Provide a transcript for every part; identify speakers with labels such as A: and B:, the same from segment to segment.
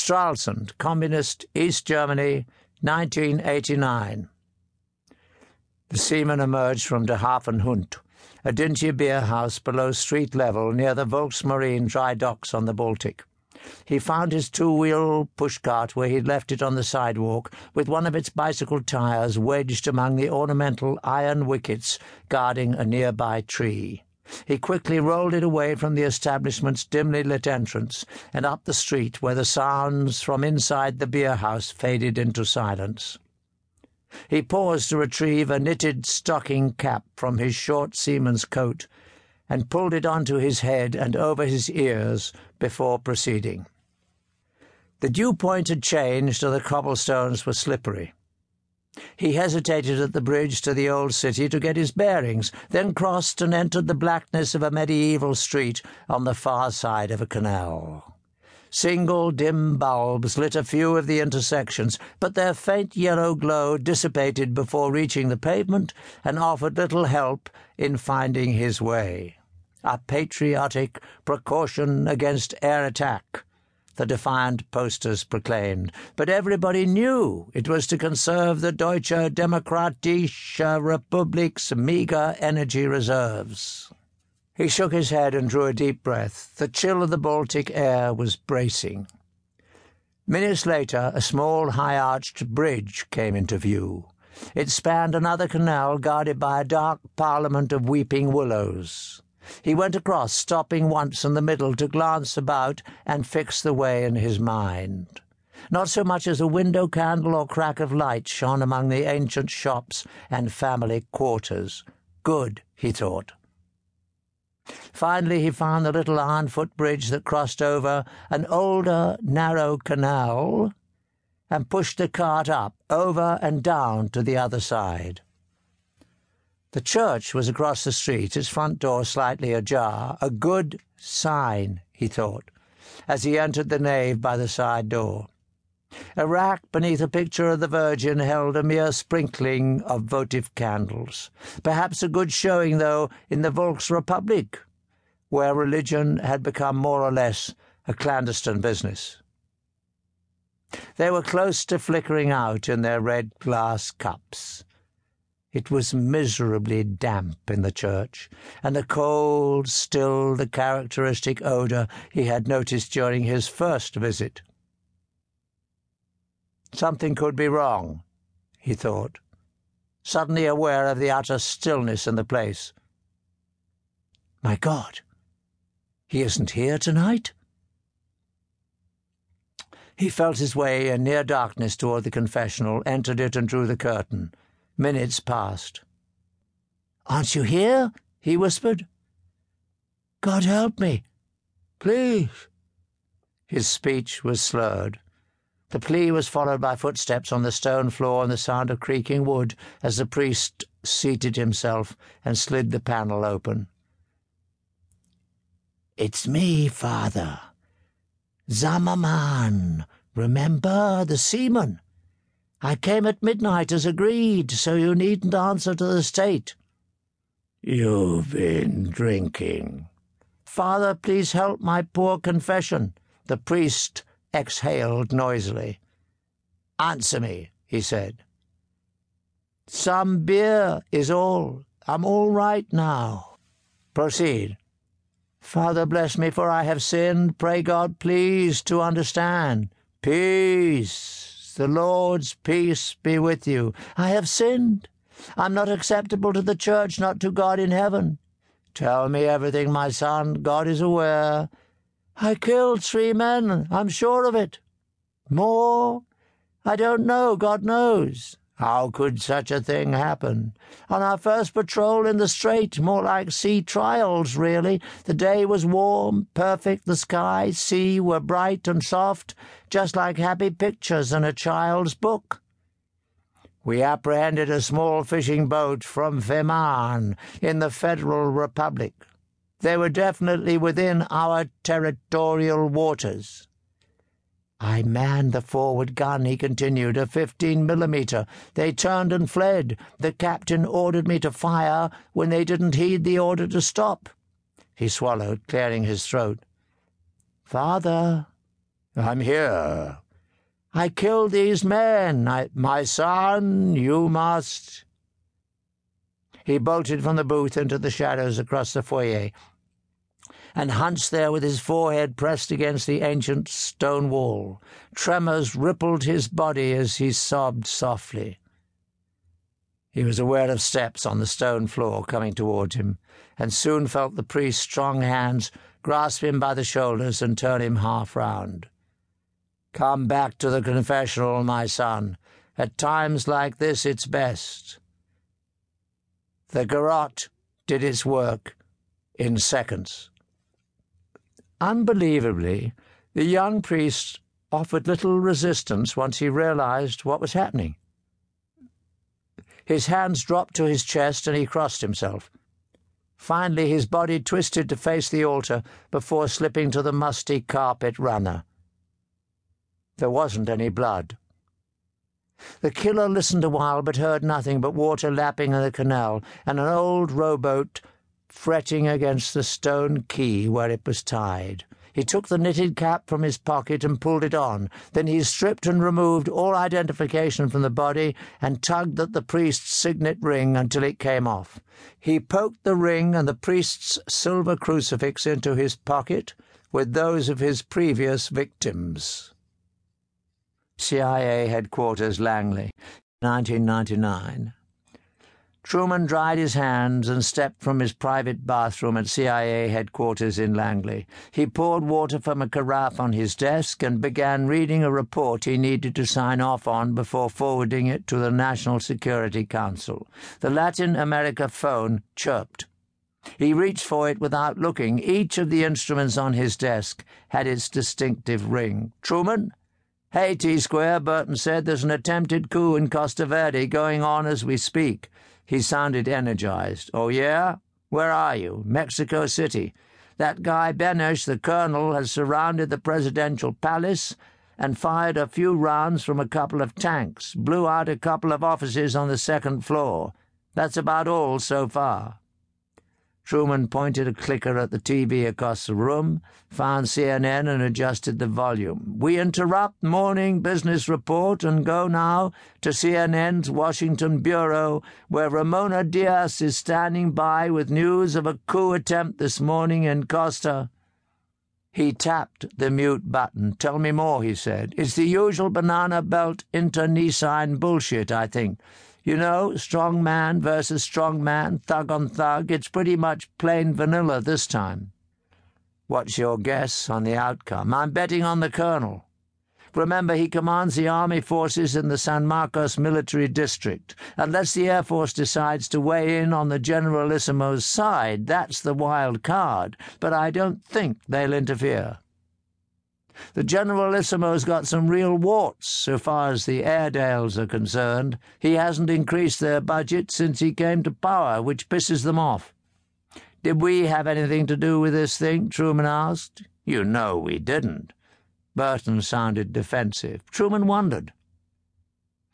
A: Stralsund, Communist, East Germany, 1989. The seaman emerged from De Hafenhund, a dingy beer house below street level near the Volksmarine dry docks on the Baltic. He found his two-wheel pushcart where he'd left it on the sidewalk, with one of its bicycle tires wedged among the ornamental iron wickets guarding a nearby tree. He quickly rolled it away from the establishment's dimly lit entrance and up the street where the sounds from inside the beer house faded into silence. He paused to retrieve a knitted stocking cap from his short seaman's coat and pulled it onto his head and over his ears before proceeding. The dew point had changed and the cobblestones were slippery. He hesitated at the bridge to the old city to get his bearings, then crossed and entered the blackness of a medieval street on the far side of a canal. Single dim bulbs lit a few of the intersections, but their faint yellow glow dissipated before reaching the pavement and offered little help in finding his way a patriotic precaution against air attack, the defiant posters proclaimed. But everybody knew it was to conserve the Deutsche Demokratische Republik's meager energy reserves. He shook his head and drew a deep breath. The chill of the Baltic air was bracing. Minutes later, a small, high arched bridge came into view. It spanned another canal guarded by a dark parliament of weeping willows. He went across, stopping once in the middle to glance about and fix the way in his mind. Not so much as a window candle or crack of light shone among the ancient shops and family quarters. Good, he thought. Finally, he found the little iron footbridge that crossed over an older, narrow canal and pushed the cart up, over and down to the other side. The church was across the street, its front door slightly ajar. A good sign, he thought, as he entered the nave by the side door. A rack beneath a picture of the Virgin held a mere sprinkling of votive candles. Perhaps a good showing, though, in the Volksrepublik, where religion had become more or less a clandestine business. They were close to flickering out in their red glass cups. It was miserably damp in the church, and the cold stilled the characteristic odour he had noticed during his first visit. Something could be wrong, he thought, suddenly aware of the utter stillness in the place. My God, he isn't here tonight? He felt his way in near darkness toward the confessional, entered it, and drew the curtain. Minutes passed. Aren't you here? he whispered. God help me. Please. His speech was slurred. The plea was followed by footsteps on the stone floor and the sound of creaking wood as the priest seated himself and slid the panel open. It's me, father. Zimmermann. Remember the seaman? I came at midnight as agreed, so you needn't answer to the state.
B: You've been drinking.
A: Father, please help my poor confession. The priest exhaled noisily. Answer me, he said. Some beer is all. I'm all right now. Proceed. Father, bless me, for I have sinned. Pray God, please, to understand. Peace. The Lord's peace be with you. I have sinned. I'm not acceptable to the church, not to God in heaven. Tell me everything, my son. God is aware. I killed three men. I'm sure of it. More? I don't know. God knows. How could such a thing happen? On our first patrol in the strait, more like sea trials, really. The day was warm, perfect, the sky, sea were bright and soft, just like happy pictures in a child's book. We apprehended a small fishing boat from Fehmarn in the Federal Republic. They were definitely within our territorial waters. I manned the forward gun, he continued, a 15 millimeter. They turned and fled. The captain ordered me to fire when they didn't heed the order to stop. He swallowed, clearing his throat. Father, I'm here. I killed these men. I, my son, you must. He bolted from the booth into the shadows across the foyer and hunched there with his forehead pressed against the ancient stone wall. Tremors rippled his body as he sobbed softly. He was aware of steps on the stone floor coming toward him, and soon felt the priest's strong hands grasp him by the shoulders and turn him half round. Come back to the confessional, my son. At times like this, it's best. The garrote did its work in seconds. Unbelievably, the young priest offered little resistance once he realized what was happening. His hands dropped to his chest and he crossed himself. Finally, his body twisted to face the altar before slipping to the musty carpet runner. There wasn't any blood. The killer listened a while but heard nothing but water lapping in the canal and an old rowboat fretting against the stone quay where it was tied. He took the knitted cap from his pocket and pulled it on. Then he stripped and removed all identification from the body and tugged at the priest's signet ring until it came off. He poked the ring and the priest's silver crucifix into his pocket with those of his previous victims. CIA Headquarters, Langley, 1999. Truman dried his hands and stepped from his private bathroom at CIA headquarters in Langley. He poured water from a carafe on his desk and began reading a report he needed to sign off on before forwarding it to the National Security Council. The Latin America phone chirped. He reached for it without looking. Each of the instruments on his desk had its distinctive ring. Truman? Hey, T Square, Burton said. There's an attempted coup in Costa Verde going on as we speak. He sounded energized. Oh, yeah? Where are you? Mexico City. That guy Benesh, the colonel, has surrounded the presidential palace and fired a few rounds from a couple of tanks, blew out a couple of offices on the second floor. That's about all so far. Truman pointed a clicker at the TV across the room, found CNN, and adjusted the volume. We interrupt morning business report and go now to CNN's Washington bureau, where Ramona Diaz is standing by with news of a coup attempt this morning in Costa. He tapped the mute button. Tell me more, he said. It's the usual banana belt internecine bullshit, I think. You know, strong man versus strong man, thug on thug, it's pretty much plain vanilla this time. What's your guess on the outcome? I'm betting on the colonel. Remember, he commands the army forces in the San Marcos military district. Unless the Air Force decides to weigh in on the Generalissimo's side, that's the wild card, but I don't think they'll interfere. The Generalissimo's got some real warts so far as the Airedales are concerned. He hasn't increased their budget since he came to power, which pisses them off. Did we have anything to do with this thing? Truman asked. You know we didn't. Burton sounded defensive. Truman wondered.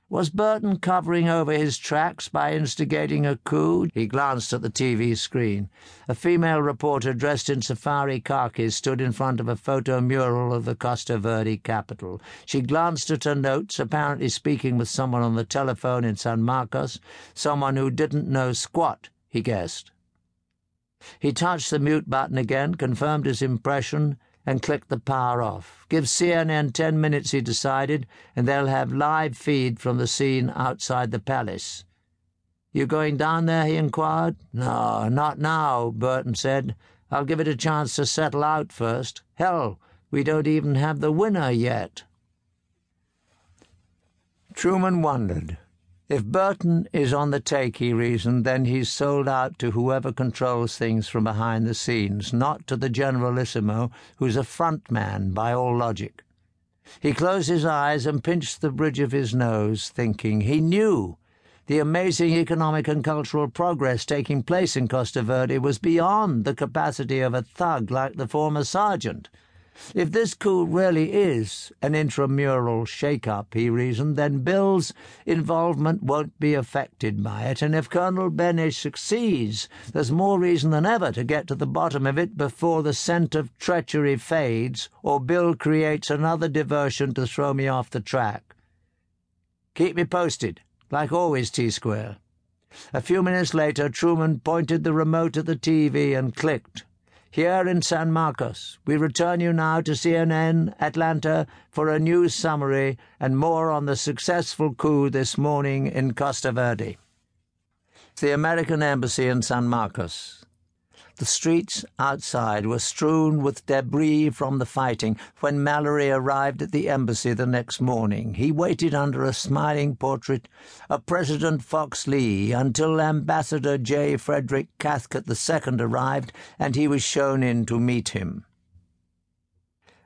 A: Was Burton covering over his tracks by instigating a coup? He glanced at the TV screen. A female reporter dressed in safari khakis stood in front of a photo mural of the Costa Verde capital. She glanced at her notes, apparently speaking with someone on the telephone in San Marcos, someone who didn't know squat, he guessed. He touched the mute button again, confirmed his impression, and clicked the power off. Give CNN ten minutes, he decided, and they'll have live feed from the scene outside the palace. You going down there? he inquired. No, not now, Burton said. I'll give it a chance to settle out first. Hell, we don't even have the winner yet. Truman wondered. If Burton is on the take, he reasoned, then he's sold out to whoever controls things from behind the scenes, not to the Generalissimo, who's a front man by all logic. He closed his eyes and pinched the bridge of his nose, thinking. He knew the amazing economic and cultural progress taking place in Costa Verde was beyond the capacity of a thug like the former sergeant. If this coup really is an intramural shake-up, he reasoned, then Bill's involvement won't be affected by it, and if Colonel Benes succeeds, there's more reason than ever to get to the bottom of it before the scent of treachery fades, or Bill creates another diversion to throw me off the track. Keep me posted, like always, T-Square. A few minutes later, Truman pointed the remote at the TV and clicked. Here in San Marcos, we return you now to CNN Atlanta for a news summary and more on the successful coup this morning in Costa Verde. The American Embassy in San Marcos. The streets outside were strewn with debris from the fighting when Mallory arrived at the embassy the next morning. He waited under a smiling portrait of President Fox Lee until Ambassador J. Frederick Cathcart II arrived and he was shown in to meet him.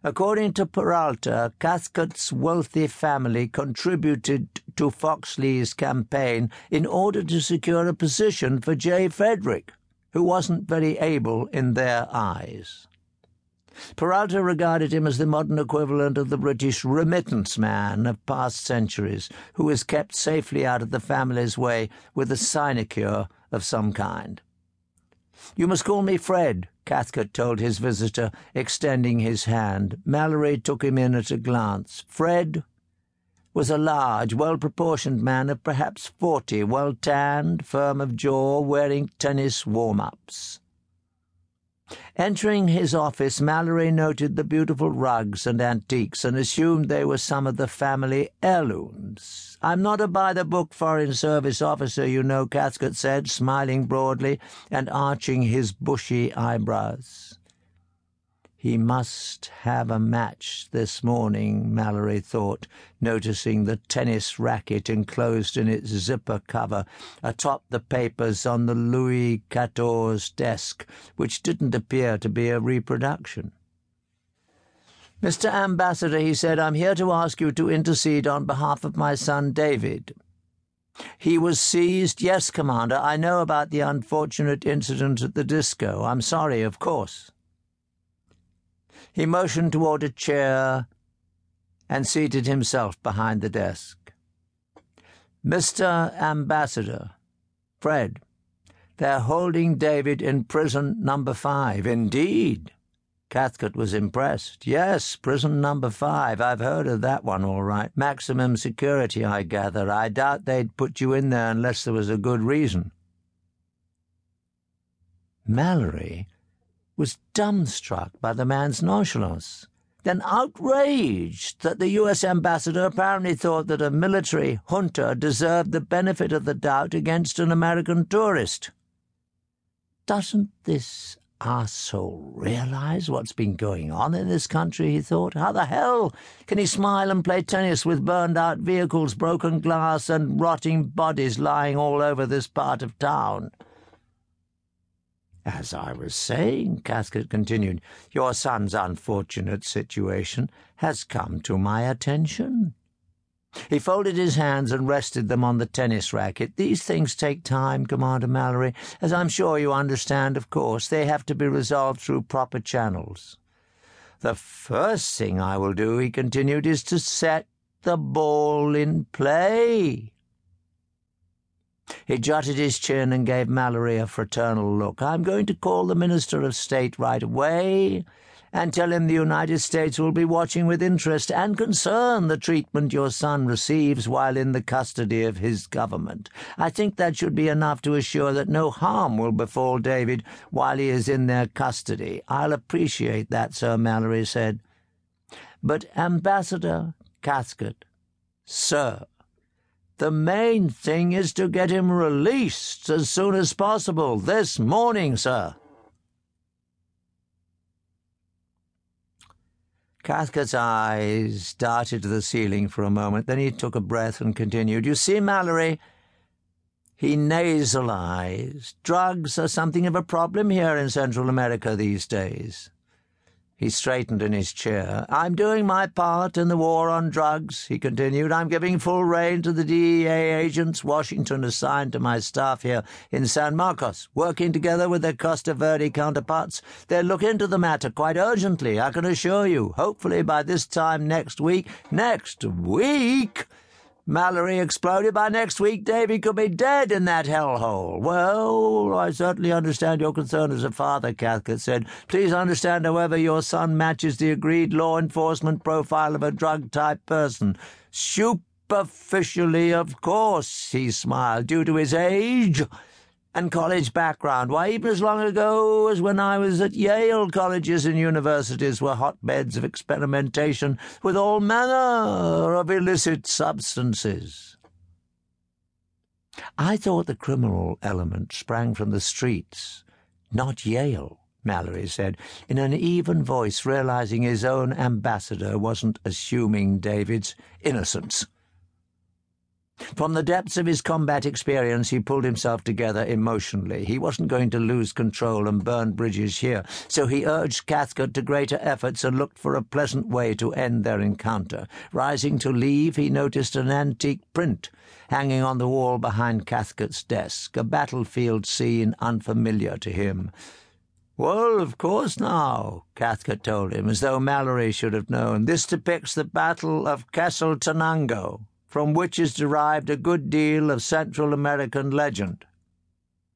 A: According to Peralta, Cathcart's wealthy family contributed to Fox Lee's campaign in order to secure a position for J. Frederick who wasn't very able in their eyes. Peralta regarded him as the modern equivalent of the British remittance man of past centuries, who was kept safely out of the family's way with a sinecure of some kind. You must call me Fred, Cathcart told his visitor, extending his hand. Mallory took him in at a glance. Fred was a large, well-proportioned man of perhaps forty, well-tanned, firm of jaw, wearing tennis warm-ups. Entering his office, Mallory noted the beautiful rugs and antiques and assumed they were some of the family heirlooms. I'm not a by-the-book Foreign Service officer, you know, Cathcart said, smiling broadly and arching his bushy eyebrows. He must have a match this morning, Mallory thought, noticing the tennis racket enclosed in its zipper cover atop the papers on the Louis XIV desk, which didn't appear to be a reproduction. Mr. Ambassador, he said, I'm here to ask you to intercede on behalf of my son David. He was seized. Yes, Commander. I know about the unfortunate incident at the disco. I'm sorry, of course. He motioned toward a chair and seated himself behind the desk. Mr. Ambassador, Fred, they're holding David in prison number five. Indeed. Cathcart was impressed. Yes, prison number five. I've heard of that one, all right. Maximum security, I gather. I doubt they'd put you in there unless there was a good reason. Mallory was dumbstruck by the man's nonchalance, then outraged that the U.S. ambassador apparently thought that a military junta deserved the benefit of the doubt against an American tourist. Doesn't this arsehole realize what's been going on in this country, he thought. How the hell can he smile and play tennis with burned out vehicles, broken glass, and rotting bodies lying all over this part of town? As I was saying, Cathcart continued, your son's unfortunate situation has come to my attention. He folded his hands and rested them on the tennis racket. These things take time, Commander Mallory. As I'm sure you understand, of course, they have to be resolved through proper channels. The first thing I will do, he continued, is to set the ball in play. He jutted his chin and gave Mallory a fraternal look. I'm going to call the Minister of State right away and tell him the United States will be watching with interest and concern the treatment your son receives while in the custody of his government. I think that should be enough to assure that no harm will befall David while he is in their custody. I'll appreciate that, Sir Mallory said. But Ambassador Cathcart, sir, the main thing is to get him released as soon as possible, this morning, sir. Cathcart's eyes darted to the ceiling for a moment. Then he took a breath and continued, You see, Mallory, he nasalized. Drugs are something of a problem here in Central America these days. He straightened in his chair. I'm doing my part in the war on drugs, he continued. I'm giving full rein to the DEA agents Washington assigned to my staff here in San Marcos, working together with their Costa Verde counterparts. They'll look into the matter quite urgently, I can assure you. Hopefully by this time next week. Next week? Mallory exploded. By next week, Davy could be dead in that hellhole. Well, I certainly understand your concern as a father, Cathcart said. Please understand, however, your son matches the agreed law enforcement profile of a drug-type person. Superficially, of course, he smiled, due to his age and college background. Why, even as long ago as when I was at Yale, colleges and universities were hotbeds of experimentation with all manner of illicit substances. I thought the criminal element sprang from the streets, not Yale. Mallory said, in an even voice, realizing his own ambassador wasn't assuming David's innocence. From the depths of his combat experience, he pulled himself together emotionally. He wasn't going to lose control and burn bridges here, so he urged Cathcart to greater efforts and looked for a pleasant way to end their encounter. Rising to leave, he noticed an antique print hanging on the wall behind Cathcart's desk, a battlefield scene unfamiliar to him. Well, of course now, Cathcart told him, as though Mallory should have known. This depicts the Battle of Quetzaltenango from which is derived a good deal of Central American legend.